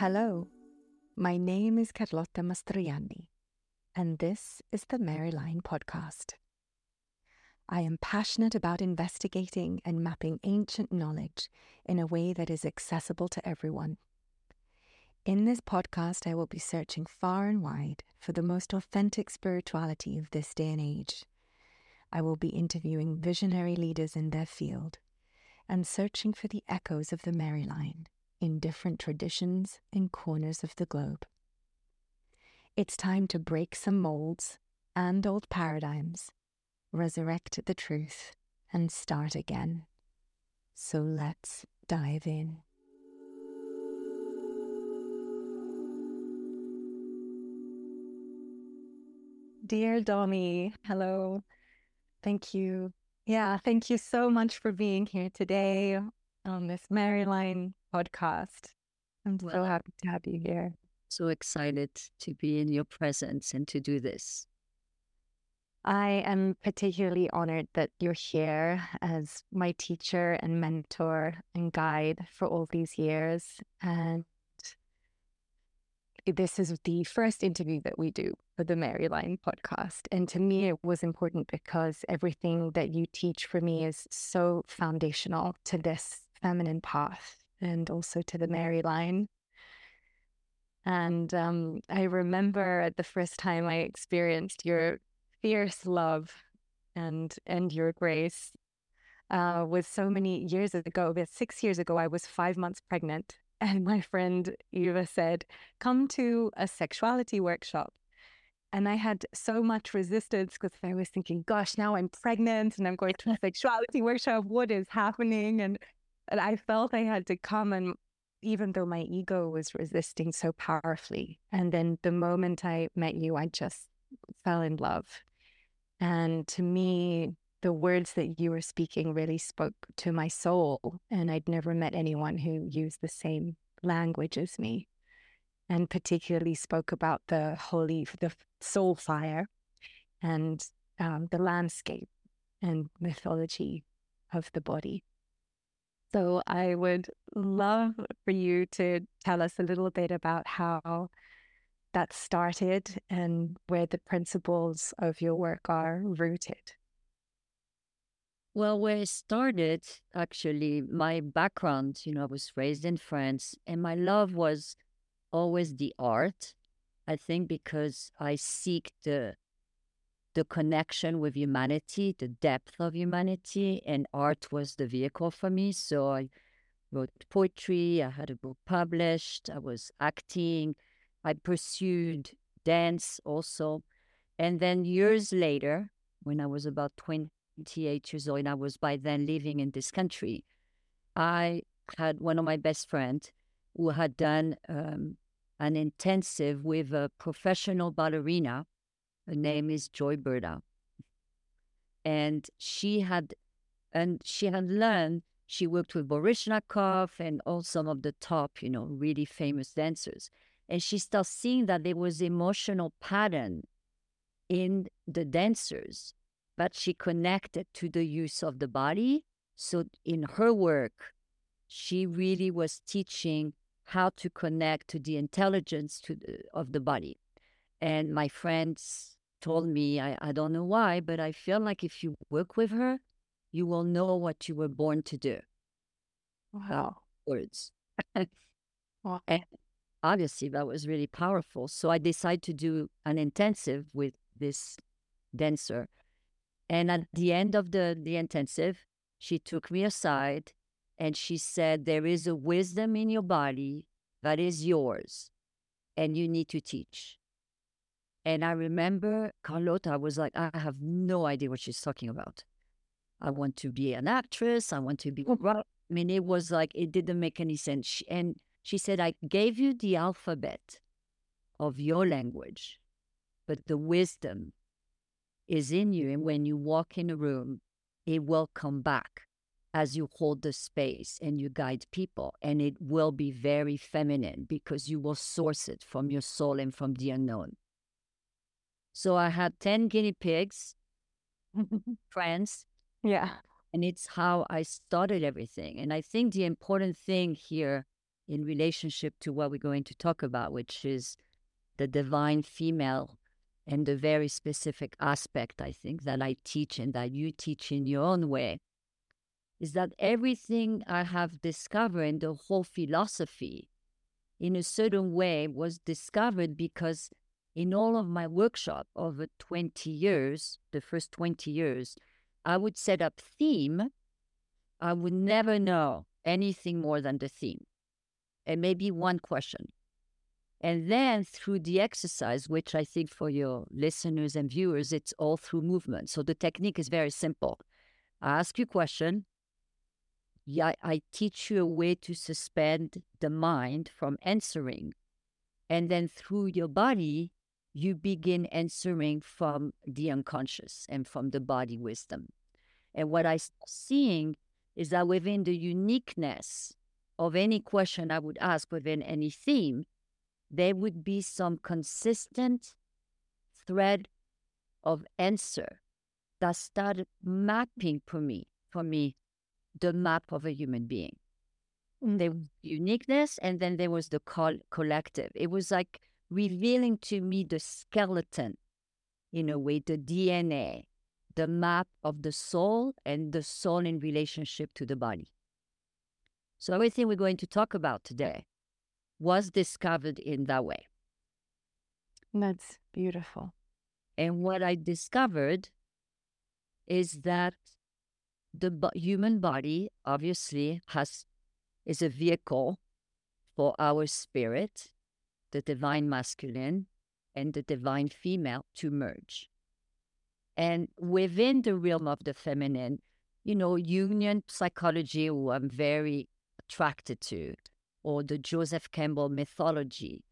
Hello, my name is Carlotta Mastrojanni, and this is the Maryline Podcast. I am passionate about investigating and mapping ancient knowledge in a way that is accessible to everyone. In this podcast, I will be searching far and wide for the most authentic spirituality of this day and age. I will be interviewing visionary leaders in their field and searching for the echoes of the Maryline in different traditions and corners of the globe. It's time to break some molds and old paradigms, resurrect the truth, and start again. So let's dive in. Dear Domi, hello. Thank you. Yeah, thank you so much for being here today on this Maryline podcast. I'm so happy to have you here. So excited to be in your presence and to do this. I am particularly honored that you're here as my teacher and mentor and guide for all these years. And this is the first interview that we do for the Maryline podcast. And to me, it was important because everything that you teach for me is so foundational to this feminine path and also to the Mary line. And um, I remember at the first time I experienced your fierce love and and your grace uh, was so many years ago. About six years ago, I was five months pregnant, and my friend Eva said, "Come to a sexuality workshop." And I had so much resistance because I was thinking, "Gosh, now I'm pregnant and I'm going to a sexuality workshop. What is happening?" And and I felt I had to come and even though my ego was resisting so powerfully. And then the moment I met you, I just fell in love. And to me, the words that you were speaking really spoke to my soul. And I'd never met anyone who used the same language as me and particularly spoke about the holy, the soul fire and um, the landscape and mythology of the body. So I would love for you to tell us a little bit about how that started and where the principles of your work are rooted. Well, where it started, actually, my background, you know, I was raised in France and my love was always the art. I think because I seek the the connection with humanity, the depth of humanity, and art was the vehicle for me. So I wrote poetry, I had a book published, I was acting, I pursued dance also. And then years later, when I was about 28 years old, and I was by then living in this country, I had one of my best friends who had done um, an intensive with a professional ballerina her name is Joy Berta. And she had and she had learned she worked with Baryshnikov and all some of the top, you know, really famous dancers. And she started seeing that there was emotional pattern in the dancers, but she connected to the use of the body. So in her work, she really was teaching how to connect to the intelligence to the, of the body. And my friends told me, I, I don't know why, but I feel like if you work with her, you will know what you were born to do. Wow. Words. wow. And obviously, that was really powerful. So I decided to do an intensive with this dancer. And at the end of the, the intensive, she took me aside and she said, There is a wisdom in your body that is yours, and you need to teach. And I remember Carlotta was like, I have no idea what she's talking about. I want to be an actress. I want to be. I mean, it was like, it didn't make any sense. And she said, I gave you the alphabet of your language, but the wisdom is in you. And when you walk in a room, it will come back as you hold the space and you guide people. And it will be very feminine because you will source it from your soul and from the unknown. So I had 10 guinea pigs, friends. Yeah. And it's how I started everything. And I think the important thing here in relationship to what we're going to talk about, which is the divine female and the very specific aspect, I think, that I teach and that you teach in your own way, is that everything I have discovered in the whole philosophy, in a certain way, was discovered because in all of my workshop over 20 years, the first 20 years, I would set up theme. I would never know anything more than the theme and maybe one question. And then through the exercise, which I think for your listeners and viewers, it's all through movement. So the technique is very simple. I ask you a question. Yeah, I teach you a way to suspend the mind from answering. And then through your body, you begin answering from the unconscious and from the body wisdom. And what I'm seeing is that within the uniqueness of any question I would ask within any theme, there would be some consistent thread of answer that started mapping for me, for me, the map of a human being. Mm. There was uniqueness, and then there was the col- collective. It was like revealing to me the skeleton, in a way, the DNA, the map of the soul and the soul in relationship to the body. So everything we're going to talk about today was discovered in that way. That's beautiful. And what I discovered is that the bo- human body obviously has is a vehicle for our spirit, the divine masculine and the divine female to merge. And within the realm of the feminine, you know, Jungian psychology, who I'm very attracted to, or the Joseph Campbell mythology,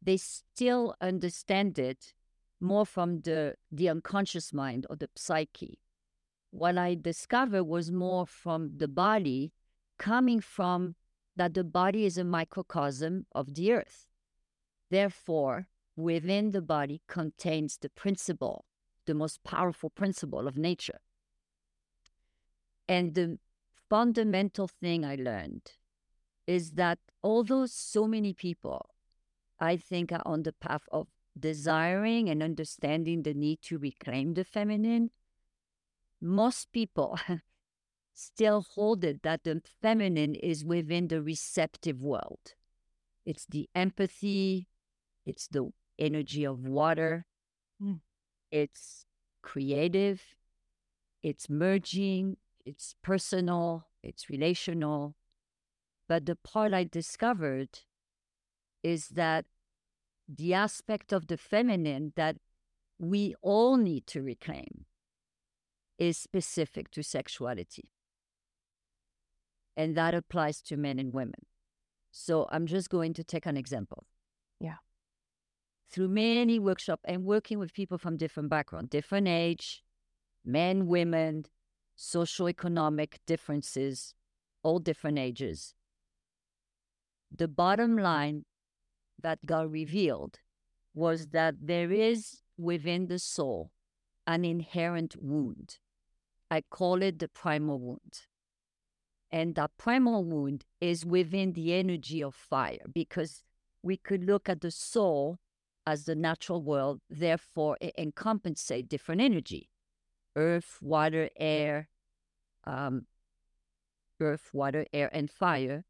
they still understand it more from the, the unconscious mind or the psyche. What I discovered was more from the body, coming from that the body is a microcosm of the earth. Therefore, within the body contains the principle, the most powerful principle of nature. And the fundamental thing I learned is that although so many people, I think, are on the path of desiring and understanding the need to reclaim the feminine, most people still hold it that the feminine is within the receptive world. It's the empathy, it's the energy of water, mm. it's creative, it's merging, it's personal, it's relational, but the part I discovered is that the aspect of the feminine that we all need to reclaim is specific to sexuality. And that applies to men and women. So I'm just going to take an example. Through many workshops and working with people from different backgrounds, different age, men, women, socioeconomic differences, all different ages the bottom line that got revealed was that there is within the soul an inherent wound. I call it the primal wound. And that primal wound is within the energy of fire because we could look at the soul as the natural world, therefore, it encompassate different energy earth, water, air, um, earth, water, air, and fire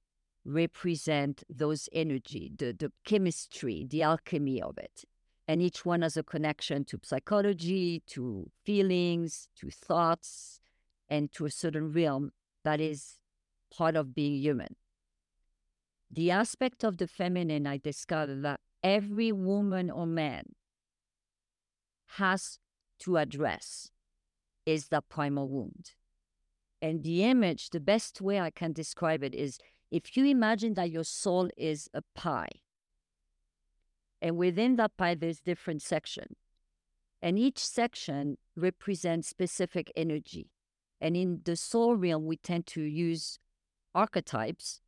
represent those energy, the, the chemistry, the alchemy of it. And each one has a connection to psychology, to feelings, to thoughts, and to a certain realm that is part of being human. The aspect of the feminine I discovered that every woman or man has to address is the primal wound. And the image, the best way I can describe it is if you imagine that your soul is a pie, and within that pie there's different sections, and each section represents specific energy. And in the soul realm, we tend to use archetypes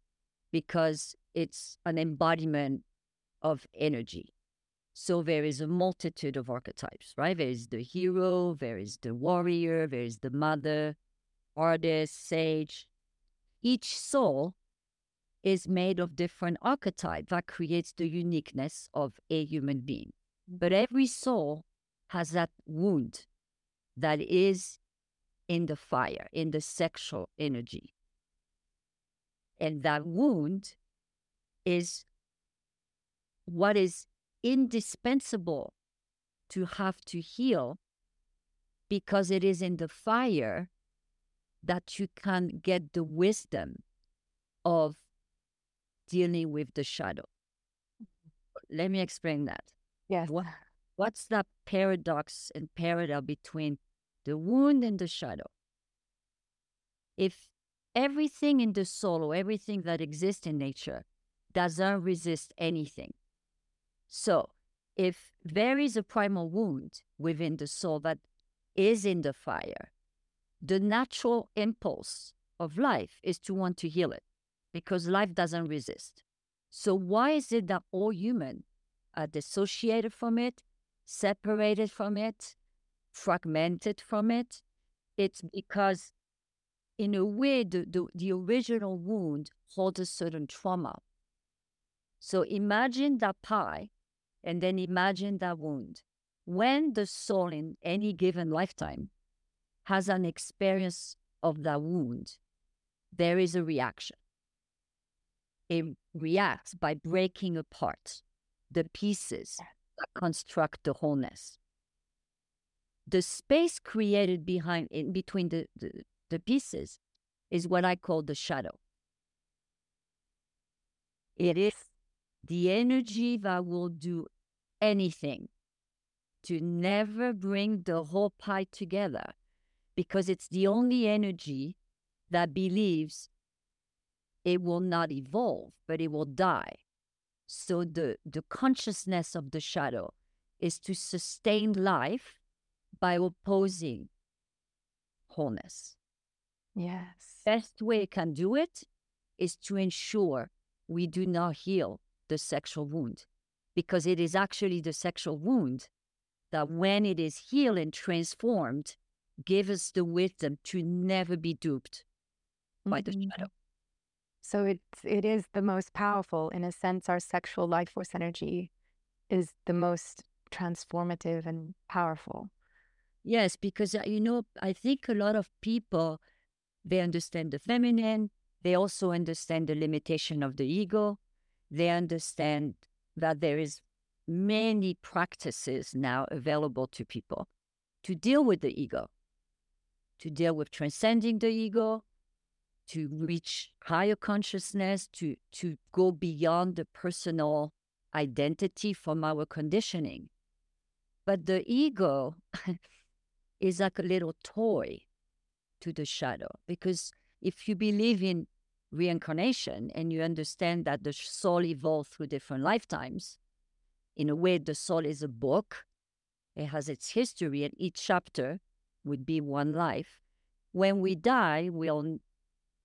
because it's an embodiment of energy. So there is a multitude of archetypes, right? There is the hero, there is the warrior, there is the mother, artist, sage. Each soul is made of different archetypes that creates the uniqueness of a human being. But mm-hmm. every soul has that wound that is in the fire, in the sexual energy. And that wound is what is indispensable to have to heal because it is in the fire that you can get the wisdom of dealing with the shadow. Let me explain that. Yes. What, what's that paradox and parallel between the wound and the shadow? If everything in the soul or everything that exists in nature doesn't resist anything. So, if there is a primal wound within the soul that is in the fire, the natural impulse of life is to want to heal it because life doesn't resist. So, why is it that all humans are dissociated from it, separated from it, fragmented from it? It's because, in a way, the, the, the original wound holds a certain trauma. So, imagine that pie and then imagine that wound. When the soul in any given lifetime has an experience of that wound, there is a reaction it reacts by breaking apart the pieces that construct the wholeness. The space created behind in between the, the, the pieces is what I call the shadow. It is the energy that will do anything to never bring the whole pie together because it's the only energy that believes it will not evolve, but it will die. So the, the consciousness of the shadow is to sustain life by opposing wholeness. Yes. Best way it can do it is to ensure we do not heal the sexual wound, because it is actually the sexual wound that when it is healed and transformed, gives us the wisdom to never be duped by the Mm-hmm. shadow. So it's it is the most powerful in a sense. Our sexual life force energy is the most transformative and powerful. Yes, because uh, you know, I think a lot of people they understand the feminine. They also understand the limitation of the ego. They understand that there is many practices now available to people to deal with the ego, to deal with transcending the ego, to reach higher consciousness, to to go beyond the personal identity from our conditioning. But the ego is like a little toy to the shadow because if you believe in reincarnation and you understand that the soul evolved through different lifetimes, in a way, the soul is a book. It has its history, and each chapter would be one life. When we die, we'll,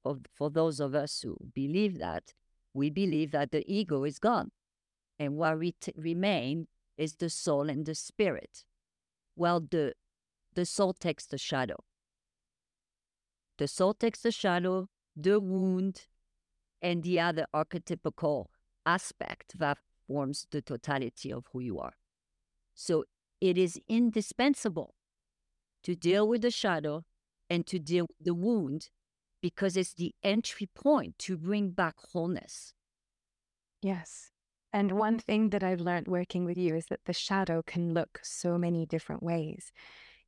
for those of us who believe that, we believe that the ego is gone. And what ret- remain is the soul and the spirit. Well, the, the soul takes the shadow. The soul takes the shadow, the wound, and the other archetypical aspect that forms the totality of who you are. So it is indispensable to deal with the shadow and to deal with the wound because it's the entry point to bring back wholeness. Yes. And one thing that I've learned working with you is that the shadow can look so many different ways.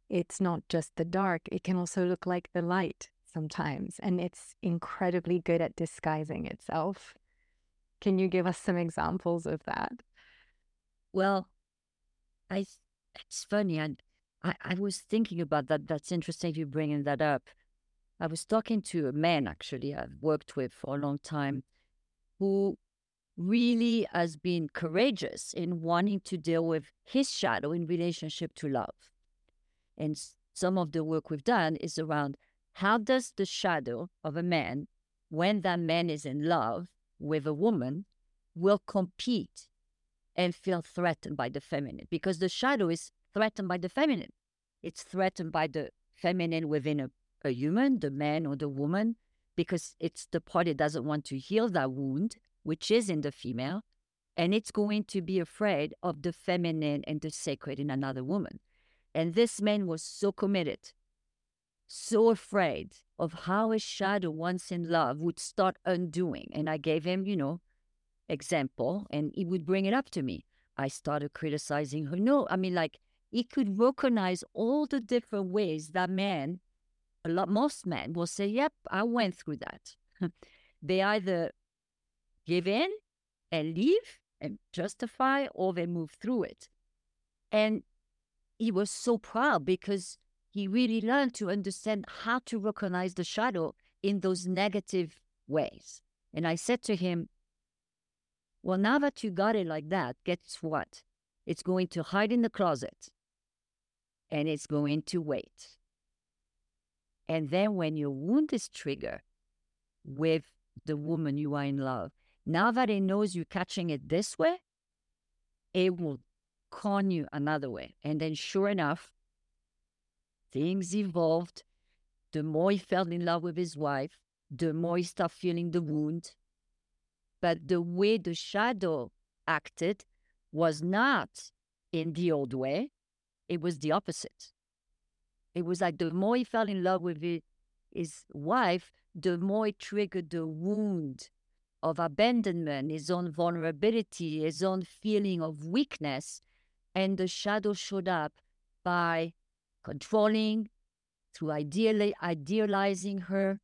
It's not just the dark, it can also look like the light sometimes. And it's incredibly good at disguising itself. Can you give us some examples of that? Well, I it's funny, and I, I was thinking about that. That's interesting you bringing that up. I was talking to a man actually I've worked with for a long time, who really has been courageous in wanting to deal with his shadow in relationship to love. And some of the work we've done is around how does the shadow of a man, when that man is in love with a woman, will compete and feel threatened by the feminine because the shadow is threatened by the feminine. It's threatened by the feminine within a, a human, the man or the woman, because it's the part that doesn't want to heal that wound, which is in the female, and it's going to be afraid of the feminine and the sacred in another woman. And this man was so committed, so afraid of how a shadow, once in love, would start undoing. And I gave him, you know, example, and he would bring it up to me. I started criticizing her. No, I mean, like, he could recognize all the different ways that men, a lot, most men will say, Yep, I went through that. they either give in and leave and justify, or they move through it. And he was so proud because he really learned to understand how to recognize the shadow in those negative ways. And I said to him, Well, now that you got it like that, guess what? It's going to hide in the closet and it's going to wait. And then when your wound is triggered with the woman you are in love, now that it knows you're catching it this way, it will con you another way. And then sure enough, things evolved. The more he fell in love with his wife, the more he started feeling the wound. But the way the shadow acted was not in the old way, it was the opposite. It was like the more he fell in love with his wife, the more it triggered the wound of abandonment, his own vulnerability, his own feeling of weakness. And the shadow showed up by controlling, through ideally idealizing her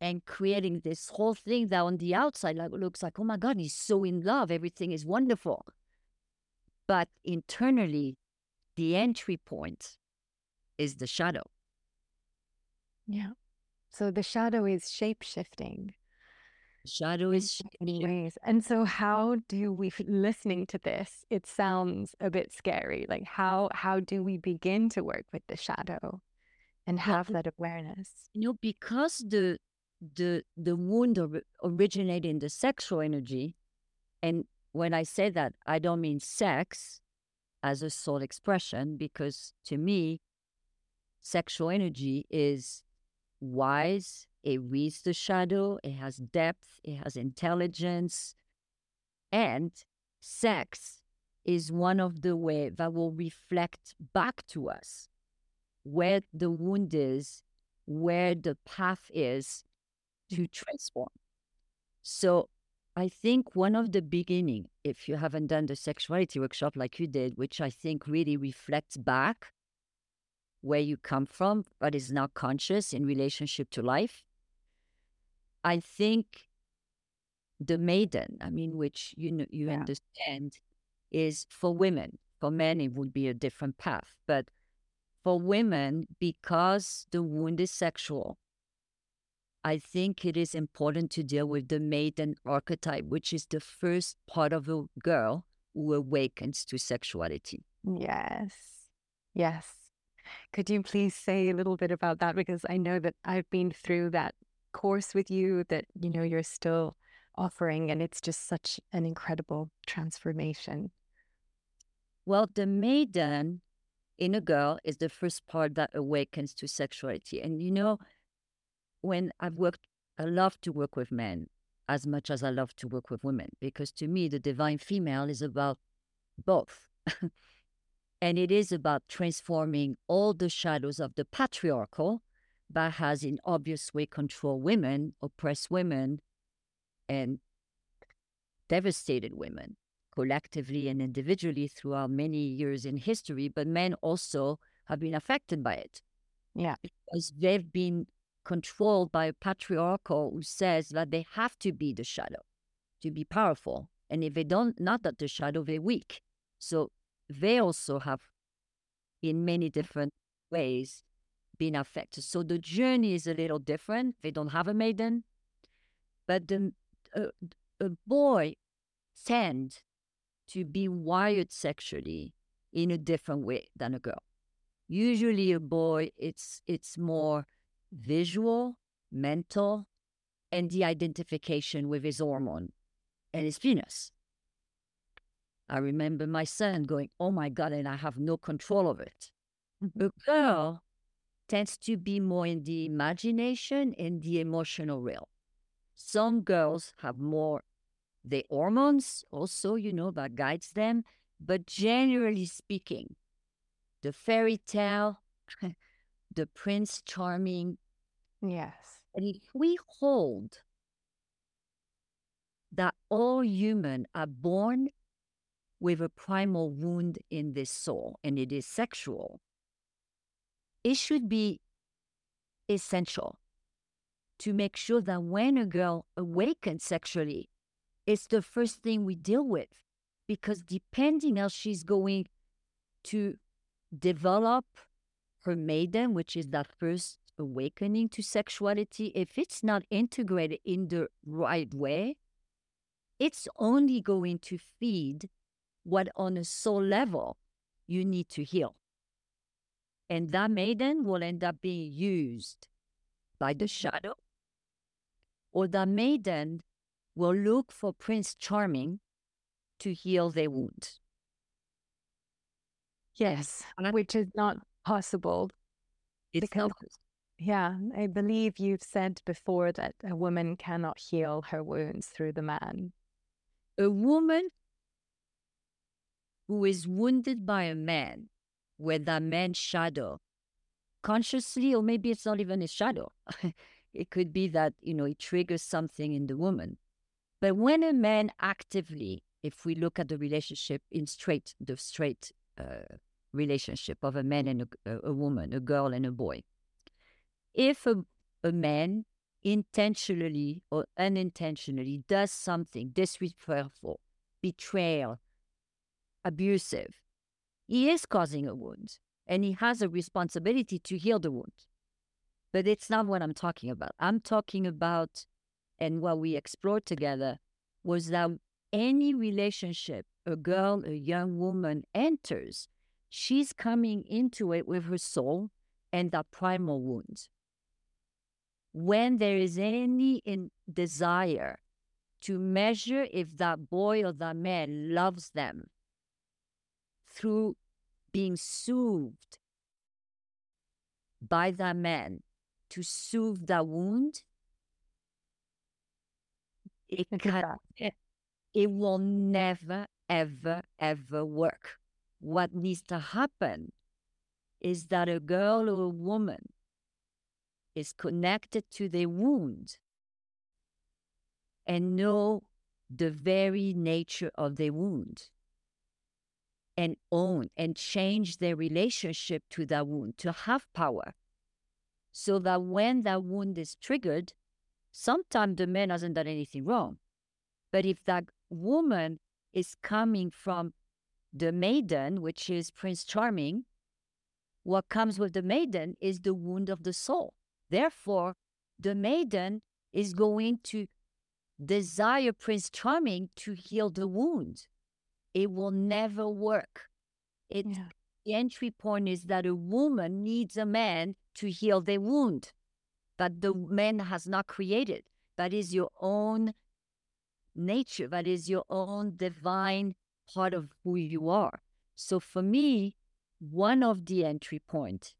and creating this whole thing that on the outside like looks like, oh my God, he's so in love, everything is wonderful. But internally, the entry point is the shadow. Yeah. So the shadow is shape shifting. Shadow is ways. And so how do we listening to this, it sounds a bit scary. Like how how do we begin to work with the shadow and have well, that awareness? You know, because the the the wound or, originated in the sexual energy, and when I say that, I don't mean sex as a soul expression, because to me, sexual energy is wise, it reads the shadow, it has depth, it has intelligence. And sex is one of the way that will reflect back to us where the wound is, where the path is to transform. So I think one of the beginning, if you haven't done the sexuality workshop like you did, which I think really reflects back where you come from, but is not conscious in relationship to life, I think the maiden, I mean, which you know you yeah. understand, is for women. For men, it would be a different path, but for women, because the wound is sexual, I think it is important to deal with the maiden archetype, which is the first part of a girl who awakens to sexuality. Yes. Yes. Could you please say a little bit about that? Because I know that I've been through that course with you that you know you're still offering and it's just such an incredible transformation. Well the maiden in a girl is the first part that awakens to sexuality and you know when i've worked i love to work with men as much as i love to work with women because to me the divine female is about both. And it is about transforming all the shadows of the patriarchal that has in obvious way controlled women, oppressed women, and devastated women collectively and individually throughout many years in history, but men also have been affected by it. Yeah. Because they've been controlled by a patriarchal who says that they have to be the shadow to be powerful. And if they don't, not that the shadow, they're weak. So they also have, in many different ways, been affected. So the journey is a little different. They don't have a maiden, but the, uh, a boy tend to be wired sexually in a different way than a girl. Usually, a boy it's it's more visual, mental, and the identification with his hormone and his penis. I remember my son going, "Oh my god!" and I have no control of it. A girl tends to be more in the imagination and the emotional realm. Some girls have more the hormones also, you know, that guides them. But generally speaking, the fairy tale, the prince charming. Yes. And if we hold that all human are born with a primal wound in this soul, and it is sexual, it should be essential to make sure that when a girl awakens sexually, it's the first thing we deal with. Because depending how she's going to develop her maiden, which is that first awakening to sexuality, if it's not integrated in the right way, it's only going to feed what on a soul level you need to heal. And that maiden will end up being used by the mm-hmm. shadow, or that maiden will look for Prince Charming to heal their wound. Yes, which is not possible. It's because, not. yeah, I believe you've said before that a woman cannot heal her wounds through the man. A woman who is wounded by a man, with that man's shadow, consciously, or maybe it's not even a shadow. it could be that, you know, it triggers something in the woman. But when a man actively, if we look at the relationship in straight, the straight uh, relationship of a man and a, a, woman, a girl and a boy, if a, a man intentionally or unintentionally does something disrespectful, betrayal, abusive, he is causing a wound and he has a responsibility to heal the wound. But it's not what I'm talking about. I'm talking about and what we explored together was that any relationship a girl, a young woman enters, she's coming into it with her soul and that primal wound. When there is any desire to measure if that boy or that man loves them through being soothed by that man to soothe that wound, it, can, it, eh, it will never, ever, ever work. What needs to happen is that a girl or a woman is connected to their wound and know the very nature of their wound and own and change their relationship to that wound to have power so that when that wound is triggered sometimes the man hasn't done anything wrong. But if that woman is coming from the maiden, which is Prince Charming, what comes with the maiden is the wound of the soul. Therefore, the maiden is going to desire Prince Charming to heal the wound. It will never work. It, yeah. The entry point is that a woman needs a man to heal their wound that the man has not created. That is your own nature. That is your own divine part of who you are. So for me, one of the entry points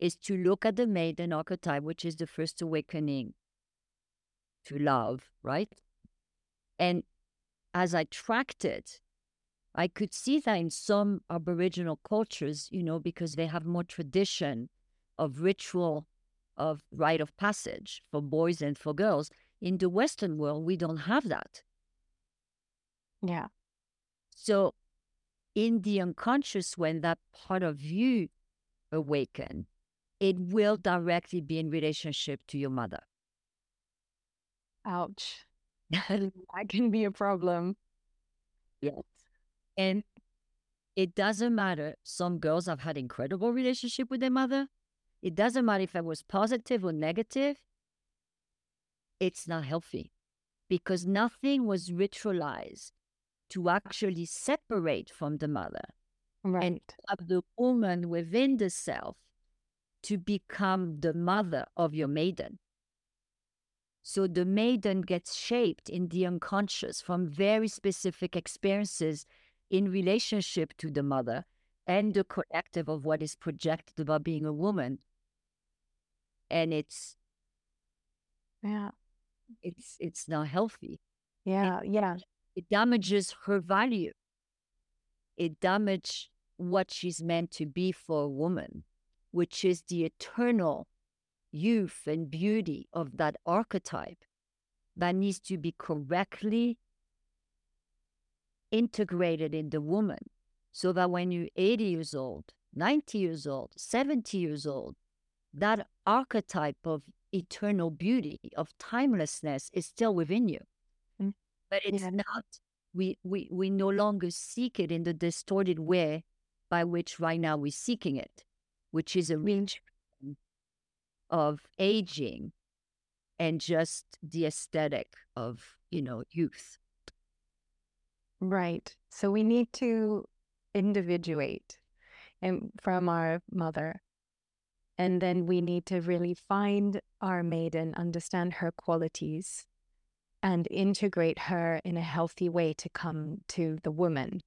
is to look at the maiden archetype, which is the first awakening to love, right? And as I tracked it, I could see that in some Aboriginal cultures, you know, because they have more tradition of ritual of rite of passage for boys and for girls. In the Western world, we don't have that. Yeah. So, in the unconscious, when that part of you awaken, it will directly be in relationship to your mother. Ouch. that can be a problem. Yes. And it doesn't matter. Some girls have had incredible relationship with their mother. It doesn't matter if it was positive or negative, it's not healthy because nothing was ritualized to actually separate from the mother right. and have the woman within the self to become the mother of your maiden. So the maiden gets shaped in the unconscious from very specific experiences in relationship to the mother and the collective of what is projected about being a woman and it's Yeah. it's it's not healthy. Yeah. Yeah. It damages her value. It damages what she's meant to be for a woman, which is the eternal youth and beauty of that archetype that needs to be correctly integrated in the woman so that when you're 80 years old, 90 years old, 70 years old, that archetype of eternal beauty, of timelessness is still within you. Mm. But it's Yeah. not, we, we, we no longer seek it in the distorted way by which right now we're seeking it, which is a reach of aging and just the aesthetic of, you know, youth. Right. So we need to individuate and from our mother. And then we need to really find our maiden, understand her qualities, and integrate her in a healthy way to come to the woman.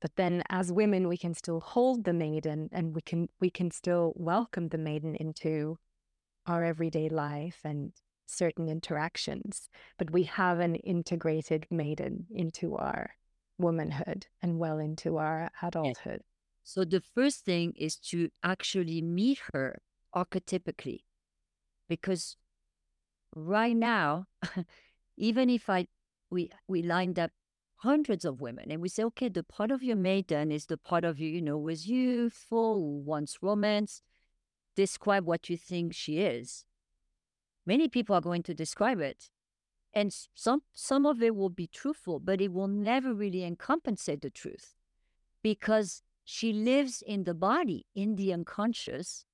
But then as women, we can still hold the maiden and we can we can still welcome the maiden into our everyday life and certain interactions. But we have an integrated maiden into our womanhood and well into our adulthood. So the first thing is to actually meet her archetypically. Because right now, even if I we we lined up hundreds of women and we say, okay, the part of your maiden is the part of you, you know, was youthful, wants romance. Describe what you think she is. Many people are going to describe it. And some some of it will be truthful, but it will never really encompassate the truth. Because she lives in the body, in the unconscious,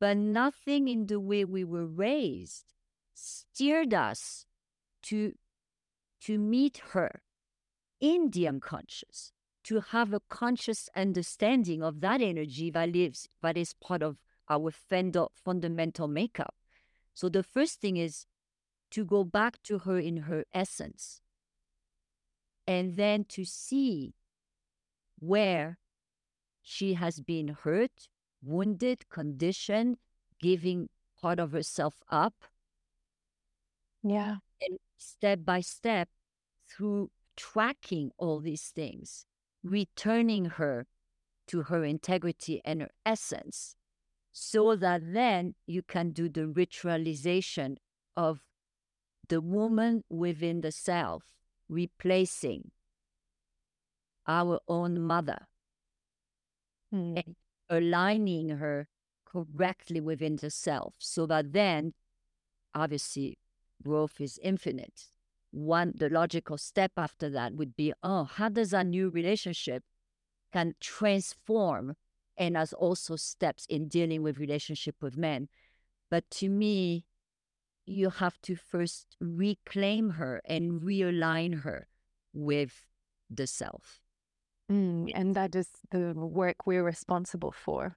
but nothing in the way we were raised steered us to to meet her in the unconscious, to have a conscious understanding of that energy that lives, that is part of our funda- fundamental makeup. So the first thing is to go back to her in her essence, and then to see where she has been hurt, wounded, conditioned, giving part of herself up, Yeah. and step by step through tracking all these things, returning her to her integrity and her essence, so that then you can do the ritualization of the woman within the self, replacing our own mother Mm. and aligning her correctly within the self so that then obviously growth is infinite one the logical step after that would be oh how does a new relationship can transform and as also steps in dealing with relationship with men but to me you have to first reclaim her and realign her with the self Mm, and that is the work we're responsible for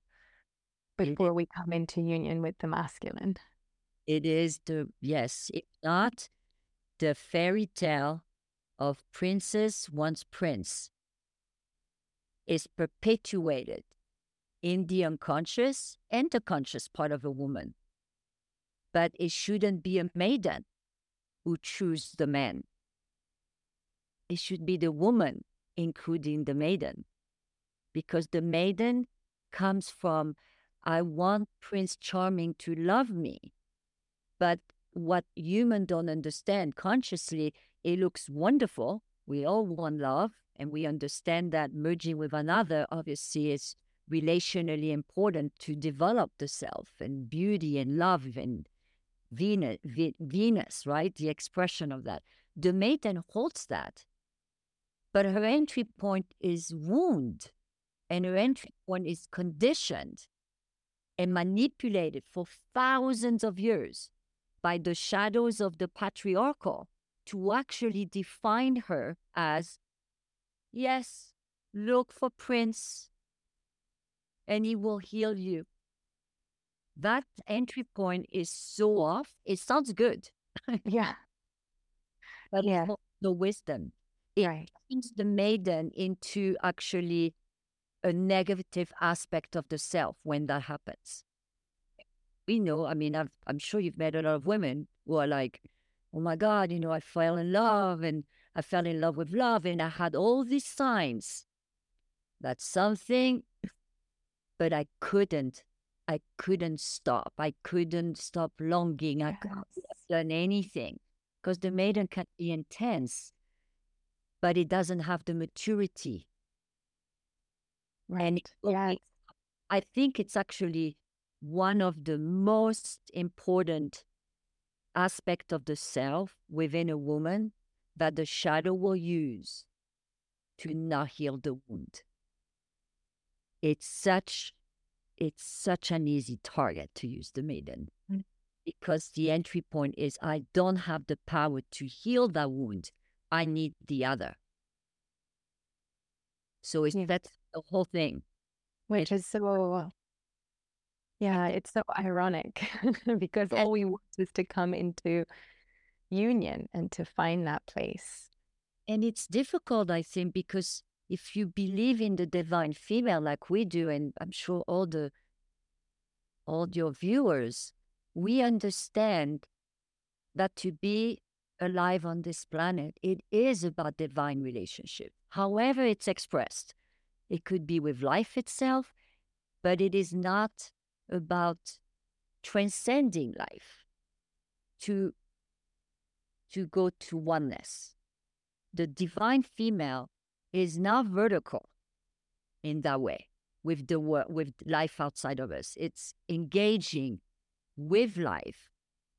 before we come into union with the masculine. It is the, yes, if not, the fairy tale of princess once prince is perpetuated in the unconscious and the conscious part of a woman. But it shouldn't be a maiden who choose the man. It should be the woman, including the maiden. Because the maiden comes from, I want Prince Charming to love me. But what human don't understand consciously, it looks wonderful. We all want love, and we understand that merging with another obviously is relationally important to develop the self and beauty and love and Venus, Venus, right? The expression of that. The maiden holds that, but her entry point is wound, and her entry point is conditioned and manipulated for thousands of years by the shadows of the patriarchal to actually define her as yes, look for Prince and he will heal you. That entry point is so off. It sounds good, Yeah. but Yeah. it's not the wisdom. It Right. turns the maiden into actually a negative aspect of the self when that happens. we know, I mean, I've, I'm sure you've met a lot of women who are like, oh my God, you know, I fell in love and I fell in love with love and I had all these signs that something, but I couldn't, I couldn't stop. I couldn't stop longing. I couldn't done anything because the maiden can be intense, but it doesn't have the maturity. Right. And it Yeah. I think it's actually one of the most important aspect of the self within a woman that the shadow will use to not heal the wound. It's such it's such an easy target to use the maiden Mm. because the entry point is I don't have the power to heal that wound. I need the other. So it's Yeah. that's the whole thing. Which is so, yeah, it's so ironic because all we want is to come into union and to find that place. And it's difficult, I think, because if you believe in the divine female like we do, and I'm sure all the all your viewers, we understand that to be alive on this planet, it is about divine relationship. However it's expressed. It could be with life itself, but it is not about transcending life to to go to oneness the divine female is not vertical in that way with the world with life outside of us it's engaging with life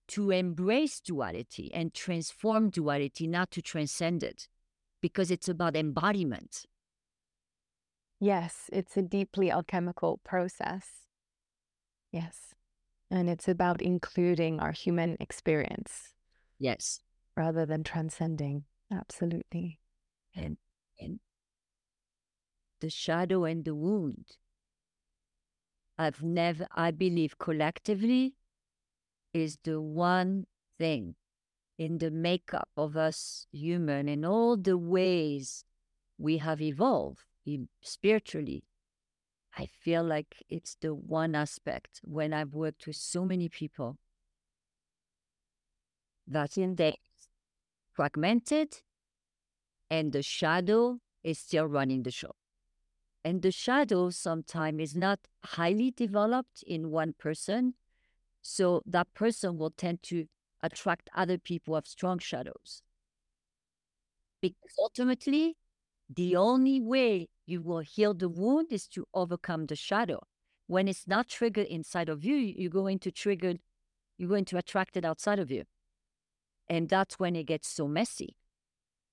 to embrace duality and transform duality not to transcend it because it's about embodiment Yes, it's a deeply alchemical process. Yes. And it's about including our human experience yes rather than transcending. Absolutely. and and the shadow and the wound i've never i believe collectively is the one thing in the makeup of us human and all the ways we have evolved spiritually i feel like it's the one aspect when i've worked with so many people that in they fragmented and the shadow is still running the show. And the shadow sometimes is not highly developed in one person. So that person will tend to attract other people of strong shadows. Because ultimately, the only way you will heal the wound is to overcome the shadow. When it's not triggered inside of you, you're going to trigger, you're going to attract it outside of you. And that's when it gets so messy.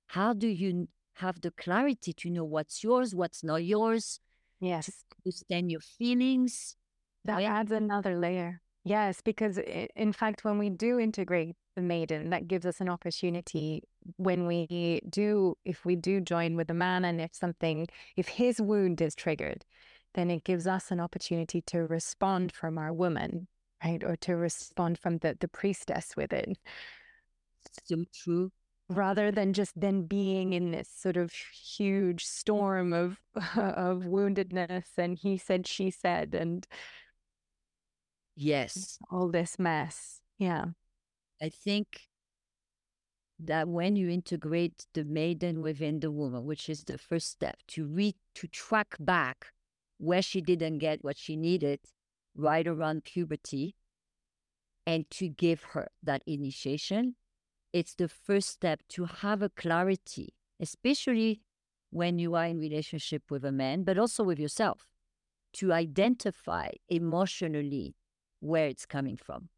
How do you have the clarity to know what's yours, what's not yours, Yes. understand your feelings? That yeah. adds another layer. Yes, because in fact, when we do integrate the maiden, that gives us an opportunity when we do, if we do join with the man and if something, if his wound is triggered, then it gives us an opportunity to respond from our woman, right? Or to respond from the, the priestess within, So true. Rather than just then being in this sort of huge storm of of woundedness and he said, she said, and Yes. all this mess. Yeah. I think that when you integrate the maiden within the woman, which is the first step to read to track back where she didn't get what she needed right around puberty and to give her that initiation, it's the first step to have a clarity, especially when you are in relationship with a man, but also with yourself, to identify emotionally where it's coming from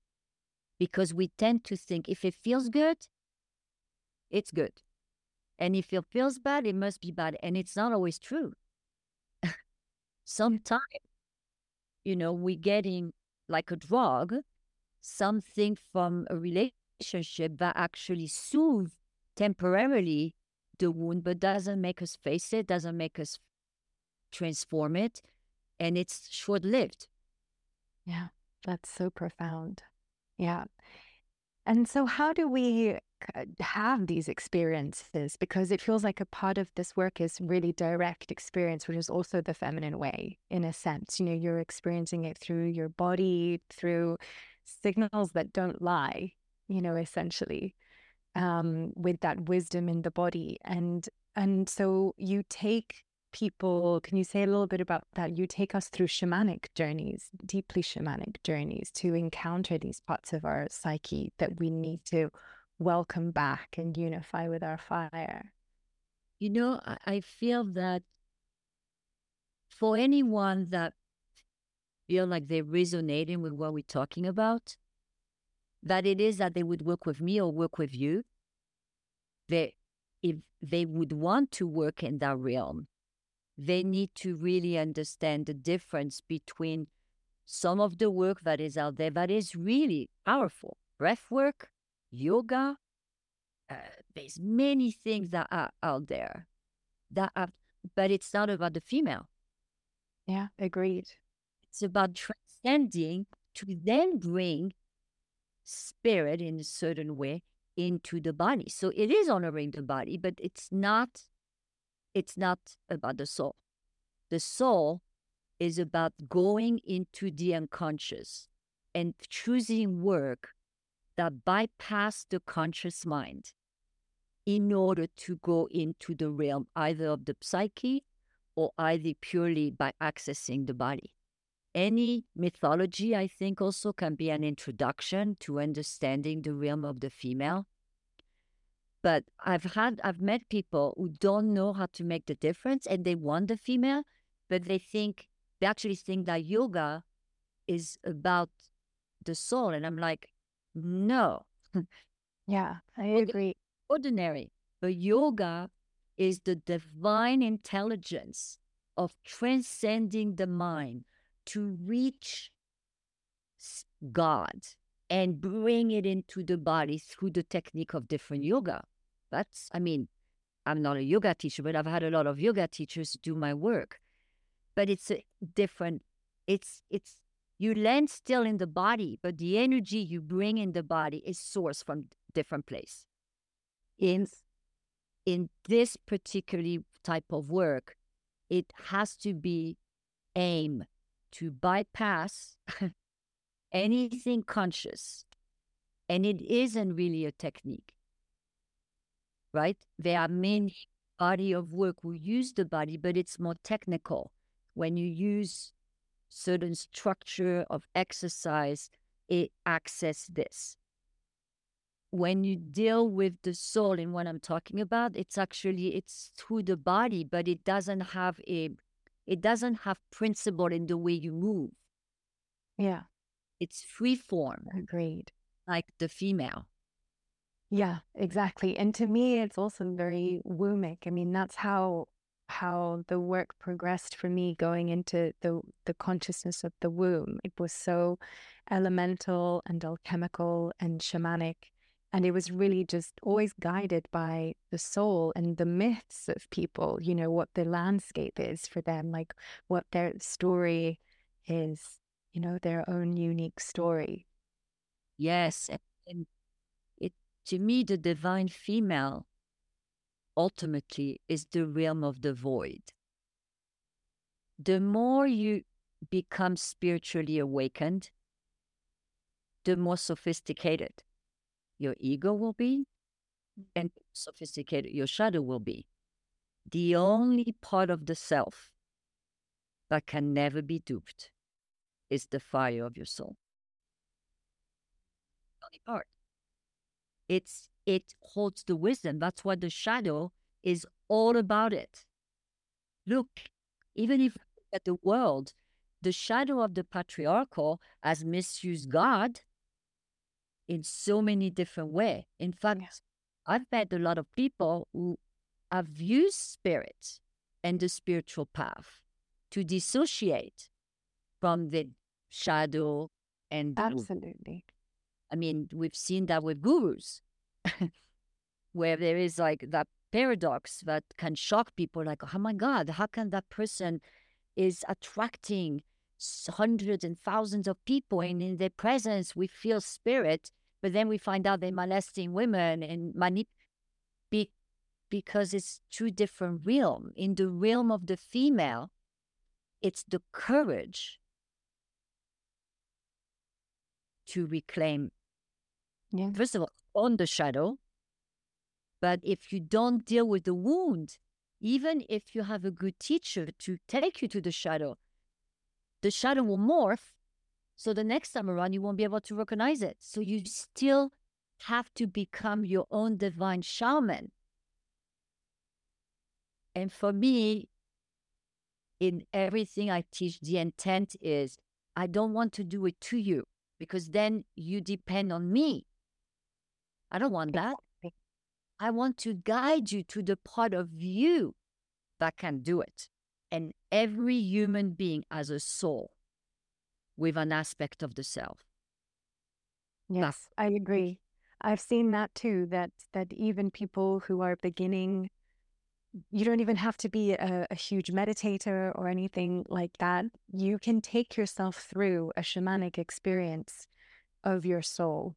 because we tend to think if it feels good, it's good. And if it feels bad, it must be bad. And it's not always true. Sometimes, you know, we're getting like a drug, something from a relationship that actually soothes temporarily the wound, but doesn't make us face it, doesn't make us transform it. And it's short lived. Yeah, that's so profound. Yeah. And so, how do we have these experiences because it feels like a part of this work is really direct experience, which is also the feminine way in a sense. You know, you're experiencing it through your body, through signals that don't lie, you know, essentially, um, with that wisdom in the body. And and so you take people, can you say a little bit about that? You take us through shamanic journeys, deeply shamanic journeys to encounter these parts of our psyche that we need to welcome back and unify with our fire. You know, I feel that for anyone that feel like they're resonating with what we're talking about, that it is that they would work with me or work with you, they if they would want to work in that realm, they need to really understand the difference between some of the work that is out there that is really powerful breath work, yoga. Uh, there's many things that are out there that are, but it's not about the female. Yeah, agreed. It's about transcending to then bring spirit in a certain way into the body. So it is honoring the body, but it's not it's not about the soul. The soul is about going into the unconscious and choosing work that bypass the conscious mind in order to go into the realm either of the psyche or either purely by accessing the body. Any mythology, I think, also can be an introduction to understanding the realm of the female but I've had I've met people who don't know how to make the difference and they want the female, but they think they actually think that yoga is about the soul. And I'm like, no. yeah, I agree. Ordinary. But yoga is the divine intelligence of transcending the mind to reach God and bring it into the body through the technique of different yoga. That's, I mean, I'm not a yoga teacher, but I've had a lot of yoga teachers do my work. But it's a different, it's, it's, you land still in the body, but the energy you bring in the body is sourced from different place. In, in this particular type of work, it has to be aim to bypass anything conscious. And it isn't really a technique, right? There are many body of work who use the body, but it's more technical. When you use certain structure of exercise, it access this. When you deal with the soul and what I'm talking about, it's actually it's through the body, but it doesn't have a it doesn't have principle in the way you move. Yeah. It's free form. Agreed. Like the female. Yeah, exactly. And to me, it's also very wombic. I mean, that's how how the work progressed for me going into the the consciousness of the womb. It was so elemental and alchemical and shamanic. And it was really just always guided by the soul and the myths of people, you know, what the landscape is for them, like what their story is you know, their own unique story. Yes. And it to me, the divine female ultimately is the realm of the void. The more you become spiritually awakened, the more sophisticated your ego will be mm-hmm. and sophisticated your shadow will be. The only part of the self that can never be duped is the fire of your soul. Only part. It's it holds the wisdom. That's what the shadow is all about it. Look, even if at the world, the shadow of the patriarchal has misused God in so many different ways. In fact, I've met a lot of people who have used spirit and the spiritual path to dissociate from the shadow and absolutely. I mean, we've seen that with gurus, where there is like that paradox that can shock people. Like, oh my God, how can that person is attracting hundreds and thousands of people, and in their presence we feel spirit, but then we find out they're molesting women and manip be, because it's two different realm. In the realm of the female, it's the courage to reclaim, Yeah. first of all, on the shadow. But if you don't deal with the wound, even if you have a good teacher to take you to the shadow, the shadow will morph. So the next time around, you won't be able to recognize it. So you still have to become your own divine shaman. And for me, in everything I teach, the intent is I don't want to do it to you because then you depend on me. I don't want that. I want to guide you to the part of you that can do it. And every human being has a soul with an aspect of the self. Yes, I agree. I've seen that too, that that even people who are beginning, you don't even have to be a, a huge meditator or anything like that. You can take yourself through a shamanic experience of your soul.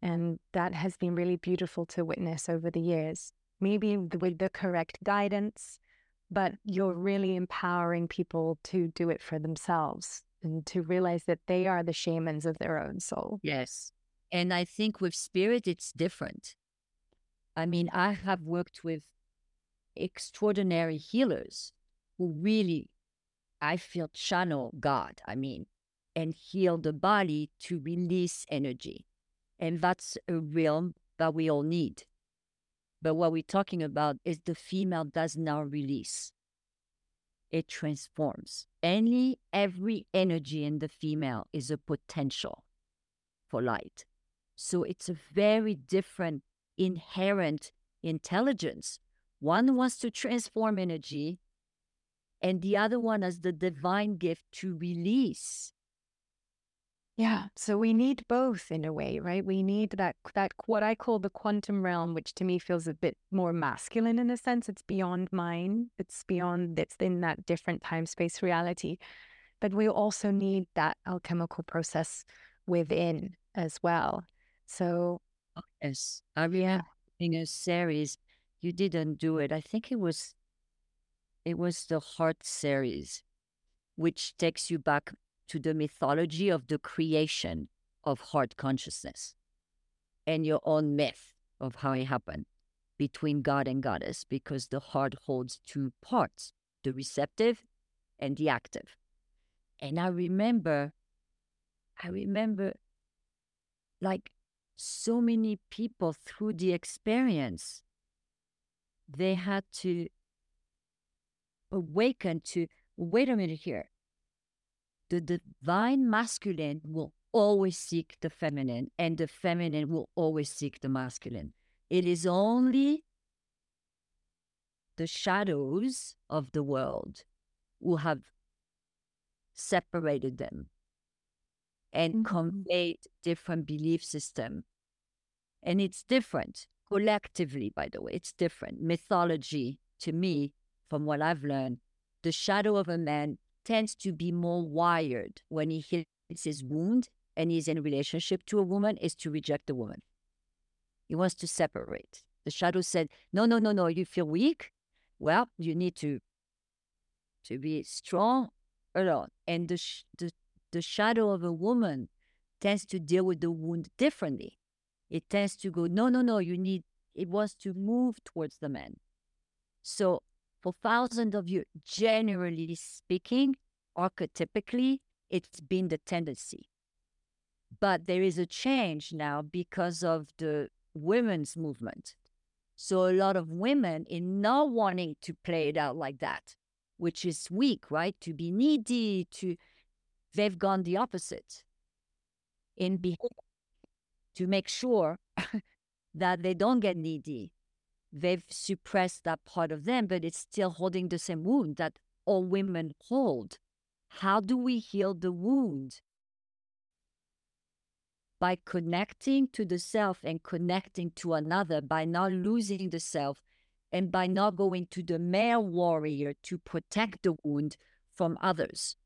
And that has been really beautiful to witness over the years. Maybe with the correct guidance, but you're really empowering people to do it for themselves and to realize that they are the shamans of their own soul. Yes. And I think with spirit, it's different. I mean, I have worked with extraordinary healers who really, I feel, channel God, I mean, and heal the body to release energy. And that's a realm that we all need. But what we're talking about is the female does not release. It transforms. Any every energy in the female is a potential for light. So it's a very different inherent intelligence. One wants to transform energy, and the other one has the divine gift to release. Yeah. So we need both in a way, right? We need that that what I call the quantum realm, which to me feels a bit more masculine in a sense. It's beyond mine. It's beyond it's in that different time space reality. But we also need that alchemical process within as well. So Yes, I remember in a series, you didn't do it. I think it was, it was the Heart series, which takes you back to the mythology of the creation of heart consciousness and your own myth of how it happened between God and Goddess, because the heart holds two parts, the receptive and the active. And I remember, I remember like so many people through the experience, they had to awaken to wait a minute here. The divine masculine will always seek the feminine, and the feminine will always seek the masculine. It is only the shadows of the world who have separated them and Mhm. conveyed different belief system. And it's different collectively, by the way, it's different. Mythology, to me, from what I've learned, the shadow of a man tends to be more wired when he hits his wound and he's in relationship to a woman, is to reject the woman. He wants to separate. The shadow said, No, no, no, no, you feel weak? Well, you need to to be strong alone. And the, sh- the the shadow of a woman tends to deal with the wound differently. It tends to go, no, no, no, you need, it wants to move towards the man. So, for thousands of years, generally speaking, archetypically, it's been the tendency. But there is a change now because of the women's movement. So, a lot of women, in not wanting to play it out like that, which is weak, right? To be needy, to they've gone the opposite in behavior to make sure that they don't get needy. They've suppressed that part of them, but it's still holding the same wound that all women hold. How do we heal the wound? By connecting to the self and connecting to another, by not losing the self, and by not going to the male warrior to protect the wound from others.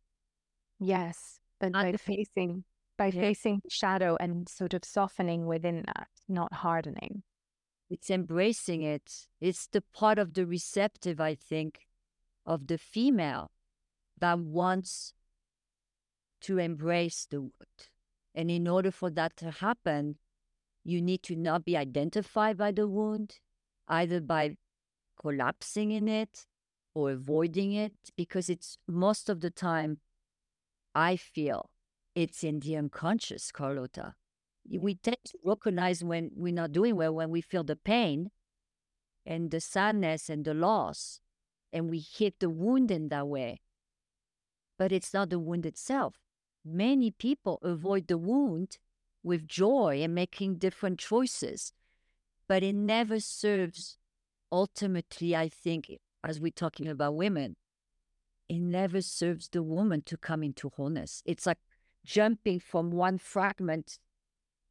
yes, but by facing by facing shadow and sort of softening within that, not hardening. It's embracing it. It's the part of the receptive, I think, of the female that wants to embrace the wound. And in order for that to happen, you need to not be identified by the wound, either by collapsing in it or avoiding it, because it's most of the time, I feel it's in the unconscious, Carlotta. We tend to recognize when we're not doing well, when we feel the pain and the sadness and the loss, and we hit the wound in that way. But it's not the wound itself. Many people avoid the wound with joy and making different choices, but it never serves ultimately, I think, as we're talking about women, it never serves the woman to come into wholeness. It's like jumping from one fragment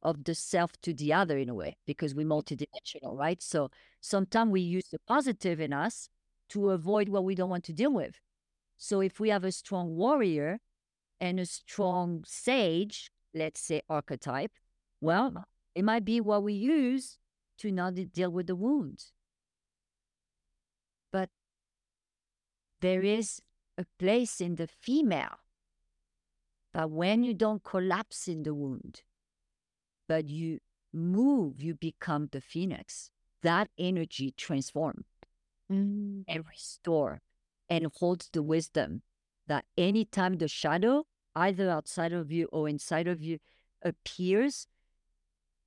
of the self to the other in a way, because we're multidimensional, right? So sometimes we use the positive in us to avoid what we don't want to deal with. So if we have a strong warrior and a strong sage, let's say archetype, well, uh-huh. it might be what we use to not deal with the wounds. But there is a place in the female that when you don't collapse in the wound, but you move, you become the phoenix. That energy transforms mm. and restore and holds the wisdom that anytime the shadow, either outside of you or inside of you, appears,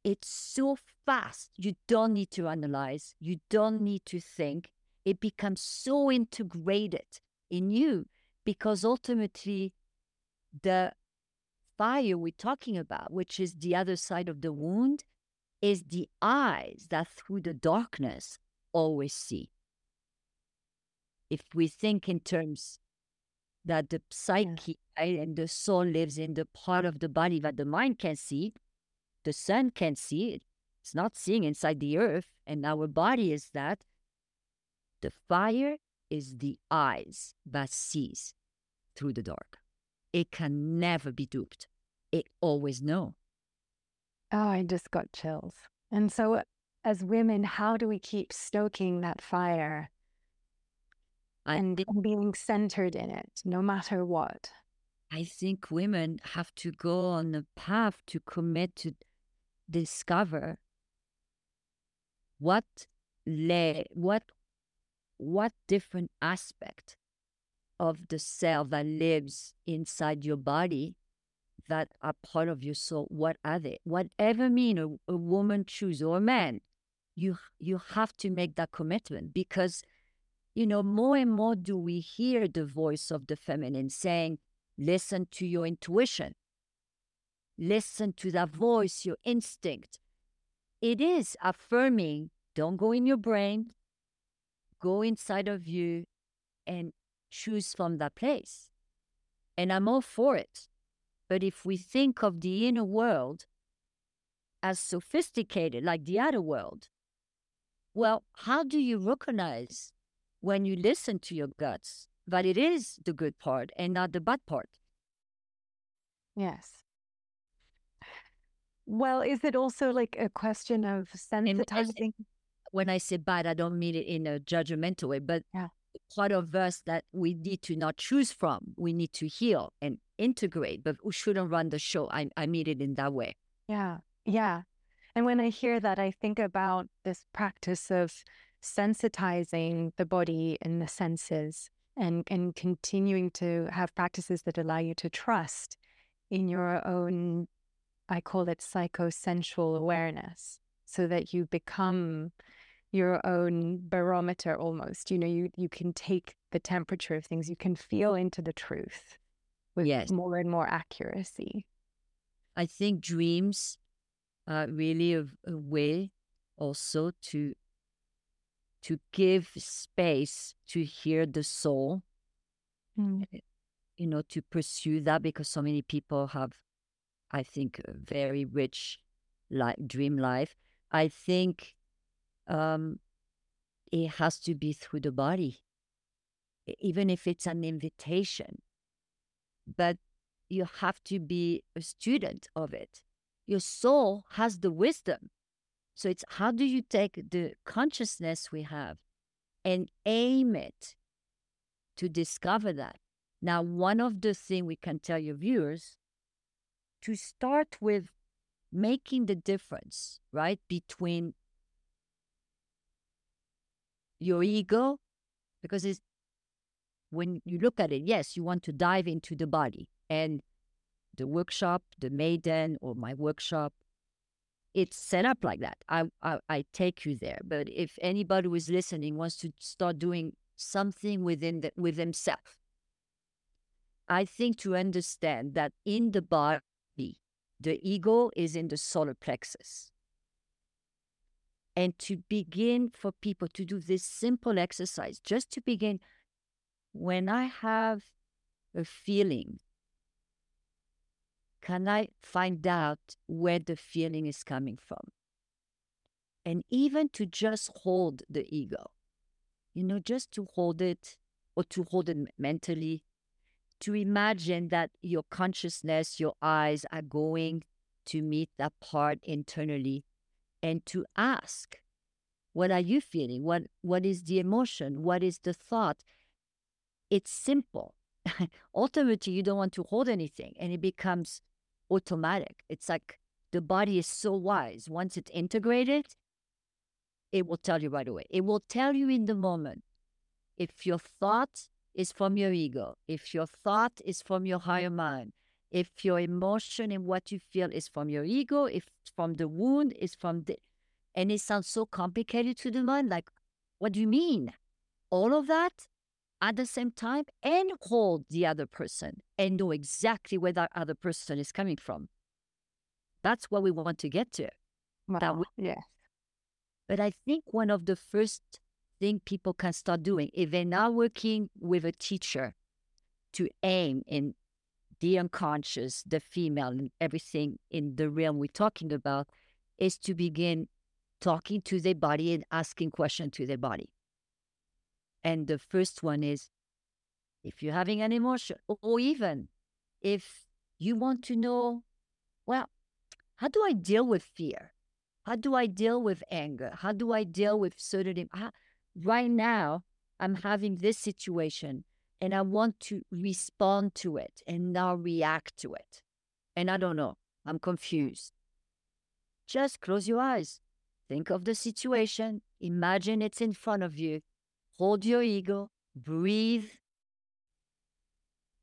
it's so fast. You don't need to analyze, you don't need to think. It becomes so integrated in you because ultimately the fire we're talking about, which is the other side of the wound, is the eyes that through the darkness always see. If we think in terms that the psyche right, and the soul lives in the part of the body that the mind can see, the sun can see it. It's not seeing inside the earth, and our body is that. The fire is the eyes that sees through the dark. It can never be duped. It always know. Oh, I just got chills. And so as women, how do we keep stoking that fire I and being centered in it, no matter what? I think women have to go on a path to commit to discover what lay what what different aspect of the cell that lives inside your body that are part of your soul what are they? Whatever mean a, a woman choose or a man you you have to make that commitment because you know more and more do we hear the voice of the feminine saying listen to your intuition. Listen to that voice your instinct. It is affirming don't go in your brain. Go inside of you and choose from that place. And I'm all for it. But if we think of the inner world as sophisticated like the outer world, well, how do you recognize when you listen to your guts that it is the good part and not the bad part? Yes. Well, is it also like a question of sensitizing? when I say bad, I don't mean it in a judgmental way, but yeah. Part of us that we need to not choose from, we need to heal and integrate, but we shouldn't run the show. I, I mean it in that way. Yeah. Yeah. And when I hear that, I think about this practice of sensitizing the body and the senses and, and continuing to have practices that allow you to trust in your own, I call it psychosensual awareness, so that you become your own barometer almost you know you you can take the temperature of things you can feel into the truth with yes. more and more accuracy i think dreams are really a, a way also to to give space to hear the soul mm. you know to pursue that because so many people have i think a very rich like dream life i think um, it has to be through the body, even if it's an invitation. But you have to be a student of it. Your soul has the wisdom. So it's how do you take the consciousness we have and aim it to discover that? Now, one of the things we can tell your viewers to start with making the difference, right, between your ego, because it's when you look at it, yes, you want to dive into the body and the workshop, the maiden or my workshop, it's set up like that. I, I, I take you there. But if anybody who is listening wants to start doing something within the, with themselves, I think to understand that in the body, the ego is in the solar plexus. And to begin for people to do this simple exercise, just to begin, when I have a feeling can I find out where the feeling is coming from? And even to just hold the ego, you know, just to hold it or to hold it mentally, to imagine that your consciousness, your eyes are going to meet that part internally and to ask, what are you feeling? What what is the emotion? What is the thought? It's simple. Ultimately, you don't want to hold anything and it becomes automatic. It's like the body is so wise. Once it's integrated, it will tell you right away. It will tell you in the moment if your thought is from your ego, if your thought is from your higher mind, if your emotion and what you feel is from your ego, if from the wound, is from the. And it sounds so complicated to the mind. Like, what do you mean? All of that? at the same time and hold the other person and know exactly where that other person is coming from. That's what we want to get to. Wow. We, yes. But I think one of the first thing people can start doing, if they're not working with a teacher to aim in the unconscious, the female, and everything in the realm we're talking about, is to begin talking to their body and asking questions to their body. And the first one is if you're having an emotion, or even if you want to know, well, how do I deal with fear? How do I deal with anger? How do I deal with certain? How, right now, I'm having this situation and I want to respond to it and now react to it. And I don't know, I'm confused. Just close your eyes. Think of the situation. Imagine it's in front of you hold your ego, breathe,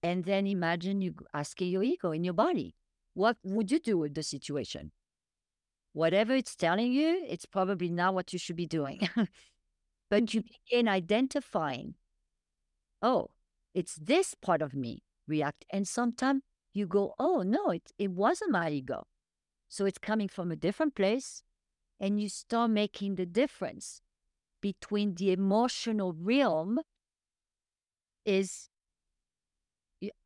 and then imagine you asking your ego in your body, what would you do with the situation? Whatever it's telling you, it's probably not what you should be doing. but you begin identifying, oh, it's this part of me react. And sometimes you go, oh, no, it, it wasn't my ego. So it's coming from a different place. And you start making the difference between the emotional realm is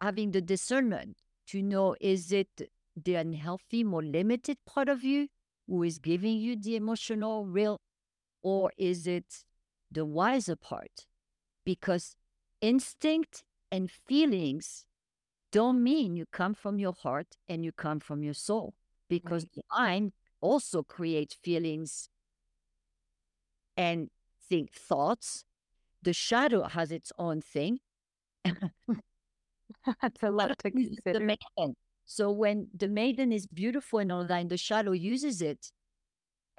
having the discernment to know is it the unhealthy, more limited part of you who is giving you the emotional real, or is it the wiser part? Because instinct and feelings don't mean you come from your heart and you come from your soul, because right. the mind also creates feelings and think thoughts. The shadow has its own thing. That's a lot to consider. The maiden. So when the maiden is beautiful and all that, and the shadow uses it,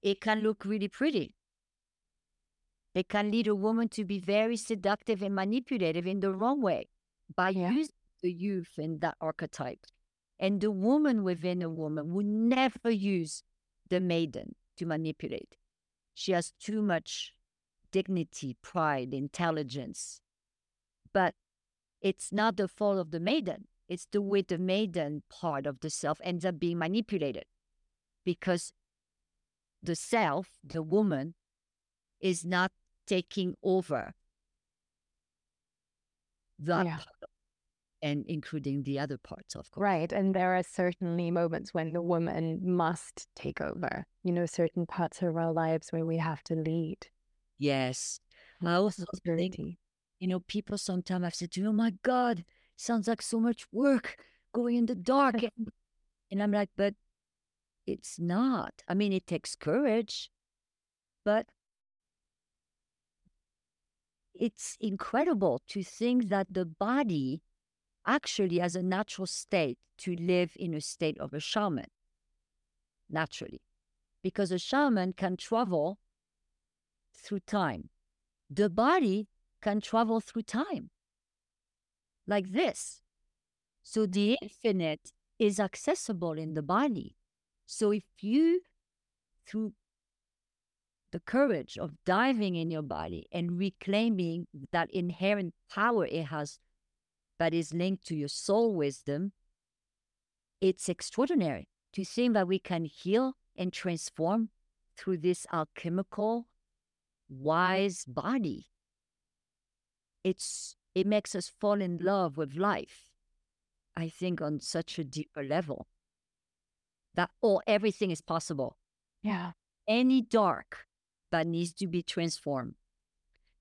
it can look really pretty. It can lead a woman to be very seductive and manipulative in the wrong way by yeah. using the youth and that archetype. And the woman within a woman would never use the maiden to manipulate. She has too much dignity, pride, intelligence. But it's not the fault of the maiden. It's the way the maiden part of the self ends up being manipulated because the self, the woman, is not taking over that yeah. and including the other parts, of course. Right. And there are certainly moments when the woman must take over, you know, certain parts of our lives where we have to lead. Yes. I also think, you know, people sometimes have said oh my God, sounds like so much work going in the dark. and, and I'm like, but it's not. I mean, it takes courage, but it's incredible to think that the body actually has a natural state to live in a state of a shaman naturally because a shaman can travel through time. The body can travel through time like this. So the infinite is accessible in the body. So if you through the courage of diving in your body and reclaiming that inherent power it has that is linked to your soul wisdom, it's extraordinary to think that we can heal and transform through this alchemical, wise body. It's it makes us fall in love with life, I think, on such a deeper level. That oh, everything is possible. Yeah. Any dark that needs to be transformed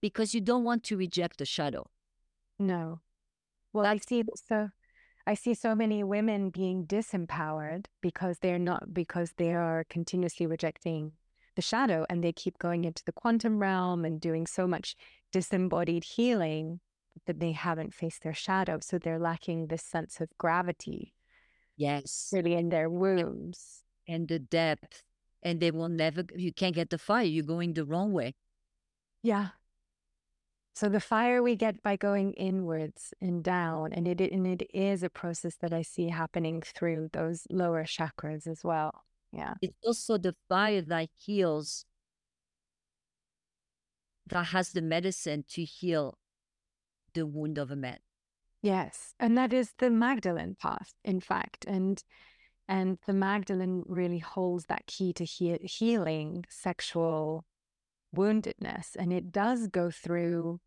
because you don't want to reject the shadow. No. Well, I see so I see so many women being disempowered because they're not because they are continuously rejecting the shadow and they keep going into the quantum realm and doing so much disembodied healing that they haven't faced their shadow. So they're lacking this sense of gravity. Yes. Really in their wombs. And the depth and they will never you can't get the fire you're going the wrong way. Yeah. So the fire we get by going inwards and down and it and it is a process that i see happening through those lower chakras as well. Yeah. It's also the fire that heals. That has the medicine to heal the wound of a man. Yes and that is the magdalene path in fact and and the Magdalene really holds that key to he- healing sexual woundedness. And it does go through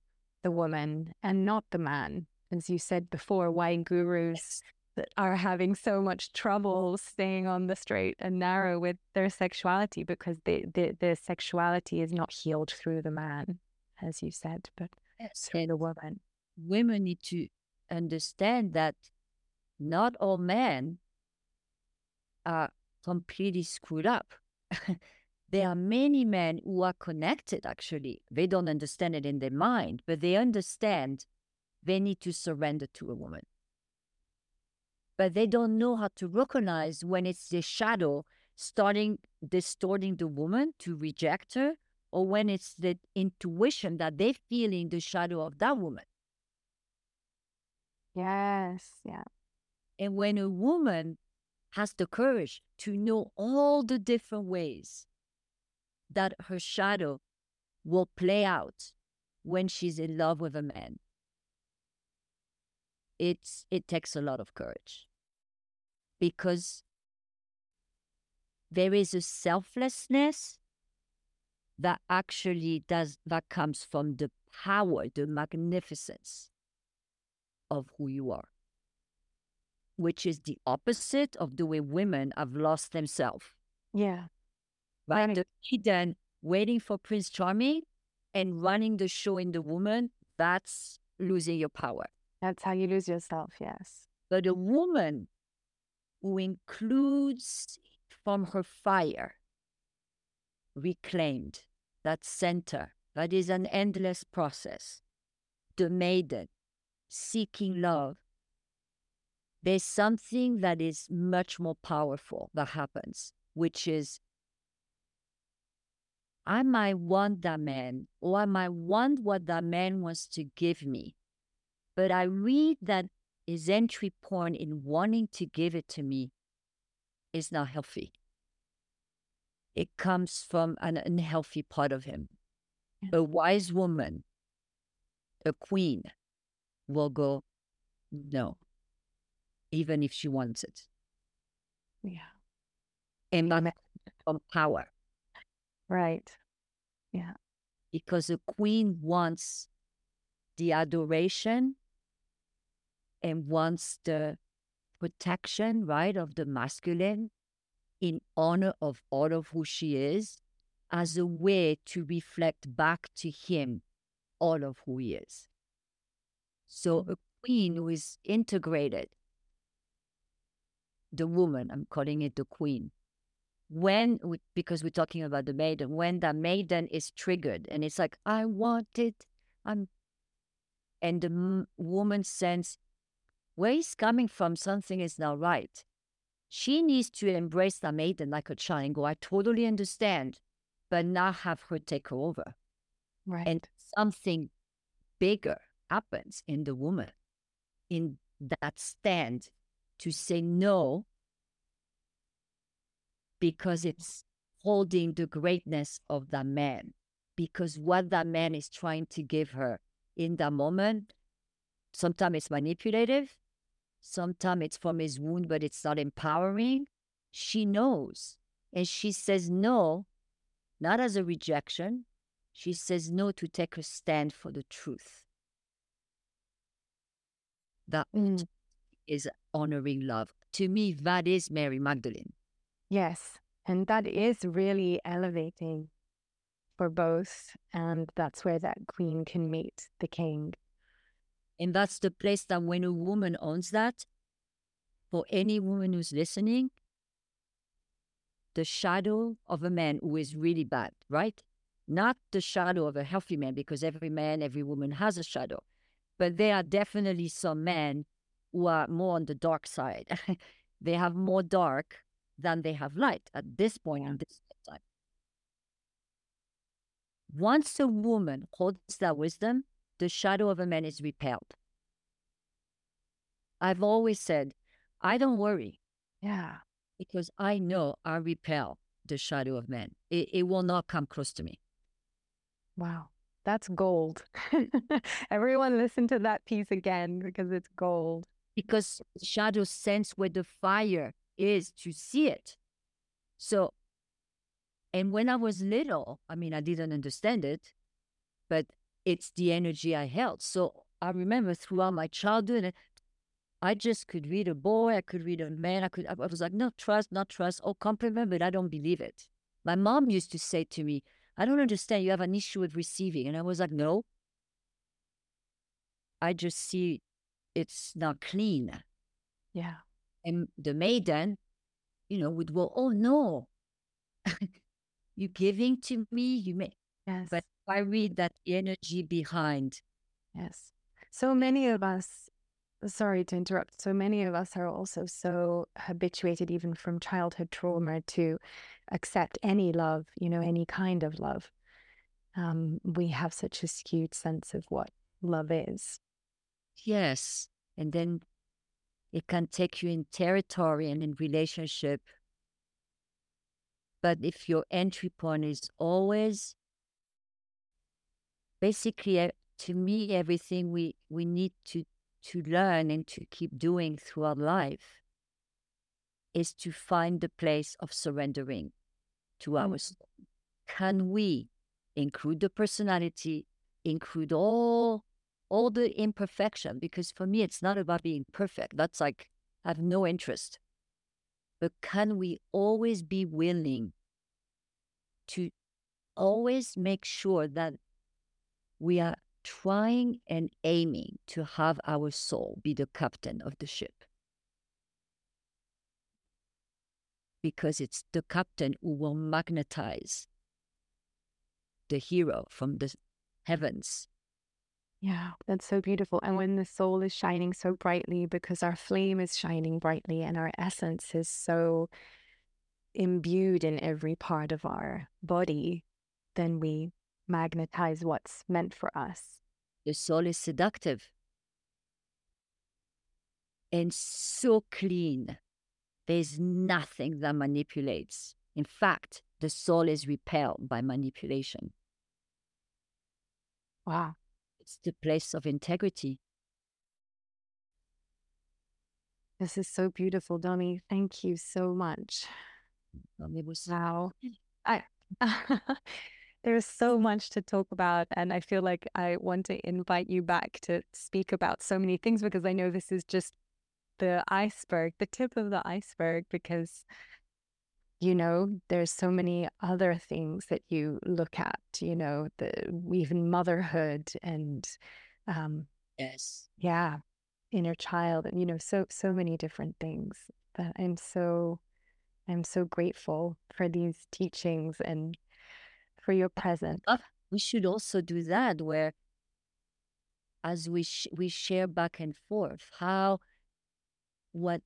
the woman and not the man. As you said before, why gurus that are having so much trouble staying on the straight and narrow with their sexuality because the, the, the sexuality is not healed through the man, as you said, but through the woman. Women need to understand that not all men Uh, are completely screwed up. there are many men who are connected, actually. They don't understand it in their mind, but they understand they need to surrender to a woman. But they don't know how to recognize when it's the shadow starting distorting the woman to reject her, or when it's the intuition that they feel in the shadow of that woman. Yes, yeah. And when a woman has the courage to know all the different ways that her shadow will play out when she's in love with a man. It's it takes a lot of courage because there is a selflessness that actually does that comes from the power, the magnificence of who you are which is the opposite of the way women have lost themselves. Yeah. Right? right. The hidden waiting for Prince Charming and running the show in the woman, that's losing your power. That's how you lose yourself, yes. But a woman who includes from her fire, reclaimed that center, that is an endless process. The maiden seeking love, there's something that is much more powerful that happens, which is I might want that man, or I might want what that man wants to give me. But I read that his entry point in wanting to give it to me is not healthy. It comes from an unhealthy part of him. A wise woman, a queen, will go, no, even if she wants it. Yeah. And not from power. Right. Yeah. Because a queen wants the adoration and wants the protection, right, of the masculine in honor of all of who she is as a way to reflect back to him all of who he is. So mm. a queen who is integrated the woman, I'm calling it the queen, when, we, because we're talking about the maiden, when the maiden is triggered and it's like, I want it, I'm, and the m- woman sense where he's coming from, something is not right. She needs to embrace the maiden like a child and go, I totally understand, but not have her take her over. Right. And something bigger happens in the woman in that stand to say no because it's holding the greatness of that man. Because what that man is trying to give her in that moment sometimes it's manipulative sometimes it's from his wound but it's not empowering. She knows. And she says no not as a rejection. She says no to take a stand for the truth. That Mm. Is honoring love. To me, that is Mary Magdalene. Yes. And that is really elevating for both. And that's where that queen can meet the king. And that's the place that when a woman owns that, for any woman who's listening, the shadow of a man who is really bad, right? Not the shadow of a healthy man, because every man, every woman has a shadow. But there are definitely some men who are more on the dark side. they have more dark than they have light at this point in this time. Once a woman holds that wisdom, the shadow of a man is repelled. I've always said, I don't worry Yeah. because I know I repel the shadow of man. It, it will not come close to me. Wow. That's gold. Everyone listen to that piece again because it's gold. Because shadow sense where the fire is to see it. So, and when I was little, I mean, I didn't understand it, but it's the energy I held. So I remember throughout my childhood, I just could read a boy, I could read a man, I could, I was like, no, trust, not trust, oh, compliment, but I don't believe it. My mom used to say to me, I don't understand, you have an issue with receiving. And I was like, no, I just see it's not clean. Yeah. And the maiden, you know, would go, oh no, you're giving to me, you may. Yes. But I read that energy behind, Yes. So many of us, sorry to interrupt, so many of us are also so habituated, even from childhood trauma, to accept any love, you know, any kind of love. Um, we have such a skewed sense of what love is. Yes, and then it can take you in territory and in relationship. But if your entry point is always basically uh, to me everything we we need to to learn and to keep doing throughout life is to find the place of surrendering to Mm. soul. Can we include the personality, include all all the imperfection? Because for me, it's not about being perfect. That's like I have no interest. But can we always be willing to always make sure that we are trying and aiming to have our soul be the captain of the ship? Because it's the captain who will magnetize the hero from the heavens. Yeah, that's so beautiful. And when the soul is shining so brightly, because our flame is shining brightly and our essence is so imbued in every part of our body, then we magnetize what's meant for us. The soul is seductive and so clean. There's nothing that manipulates. In fact, the soul is repelled by manipulation. Wow. It's the place of integrity. This is so beautiful, Domi. Thank you so much. Um, was Wow. I there's so much to talk about and I feel like I want to invite you back to speak about so many things because I know this is just the iceberg, the tip of the iceberg because you know there's so many other things that you look at, you know, the even motherhood and um yes. yeah, inner child and you know so so many different things But I'm so I'm so grateful for these teachings and for your presence. We should also do that where as we sh- we share back and forth how what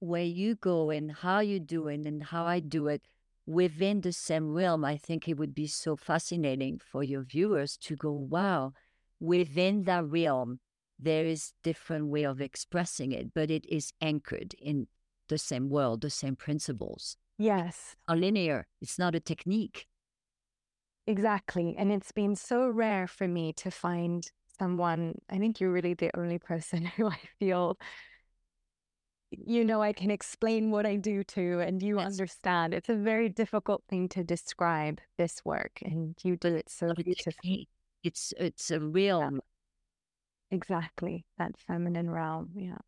where you go and how you do it and how I do it within the same realm, I think it would be so fascinating for your viewers to go, wow, within that realm, there is different way of expressing it, but it is anchored in the same world, the same principles. Yes. A linear. It's not a technique. Exactly. And it's been so rare for me to find someone. I think you're really the only person who I feel you know, I can explain what I do to, and you Yes. understand. It's a very difficult thing to describe this work, and you do it so beautifully. It's it's a realm. Exactly, that feminine realm. Yeah.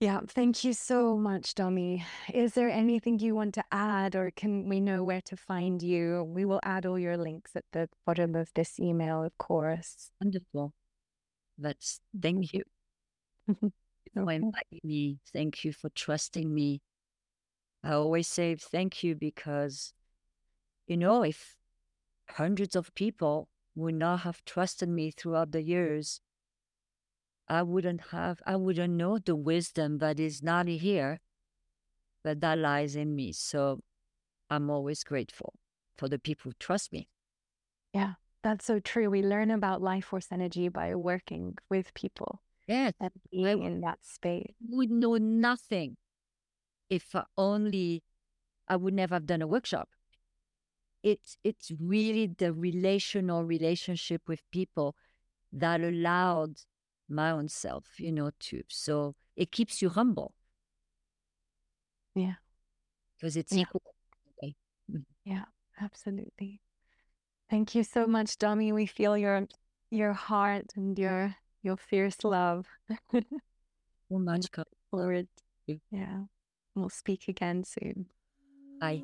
Yeah. Thank you so much, Domi. Is there anything you want to add, or can we know where to find you? We will add all your links at the bottom of this email, of course. Wonderful. That's thank you for inviting me. Thank you for trusting me. I always say thank you because, you know, if hundreds of people would not have trusted me throughout the years, I wouldn't have, I wouldn't know the wisdom that is not here, but that lies in me. So I'm always grateful for the people who trust me. Yeah, that's so true. We learn about life force energy by working with people Yes, and being in that space. would know nothing if I only I would never have done a workshop. It's it's really the relational relationship with people that allowed my own self, you know, to so it keeps you humble Yeah. because it's Yeah. equal. Okay. Mhm. Yeah, absolutely. Thank you so much, Domi. We feel your your heart and your your fierce love. God. Forward. you. Yeah. We'll speak again soon. Bye.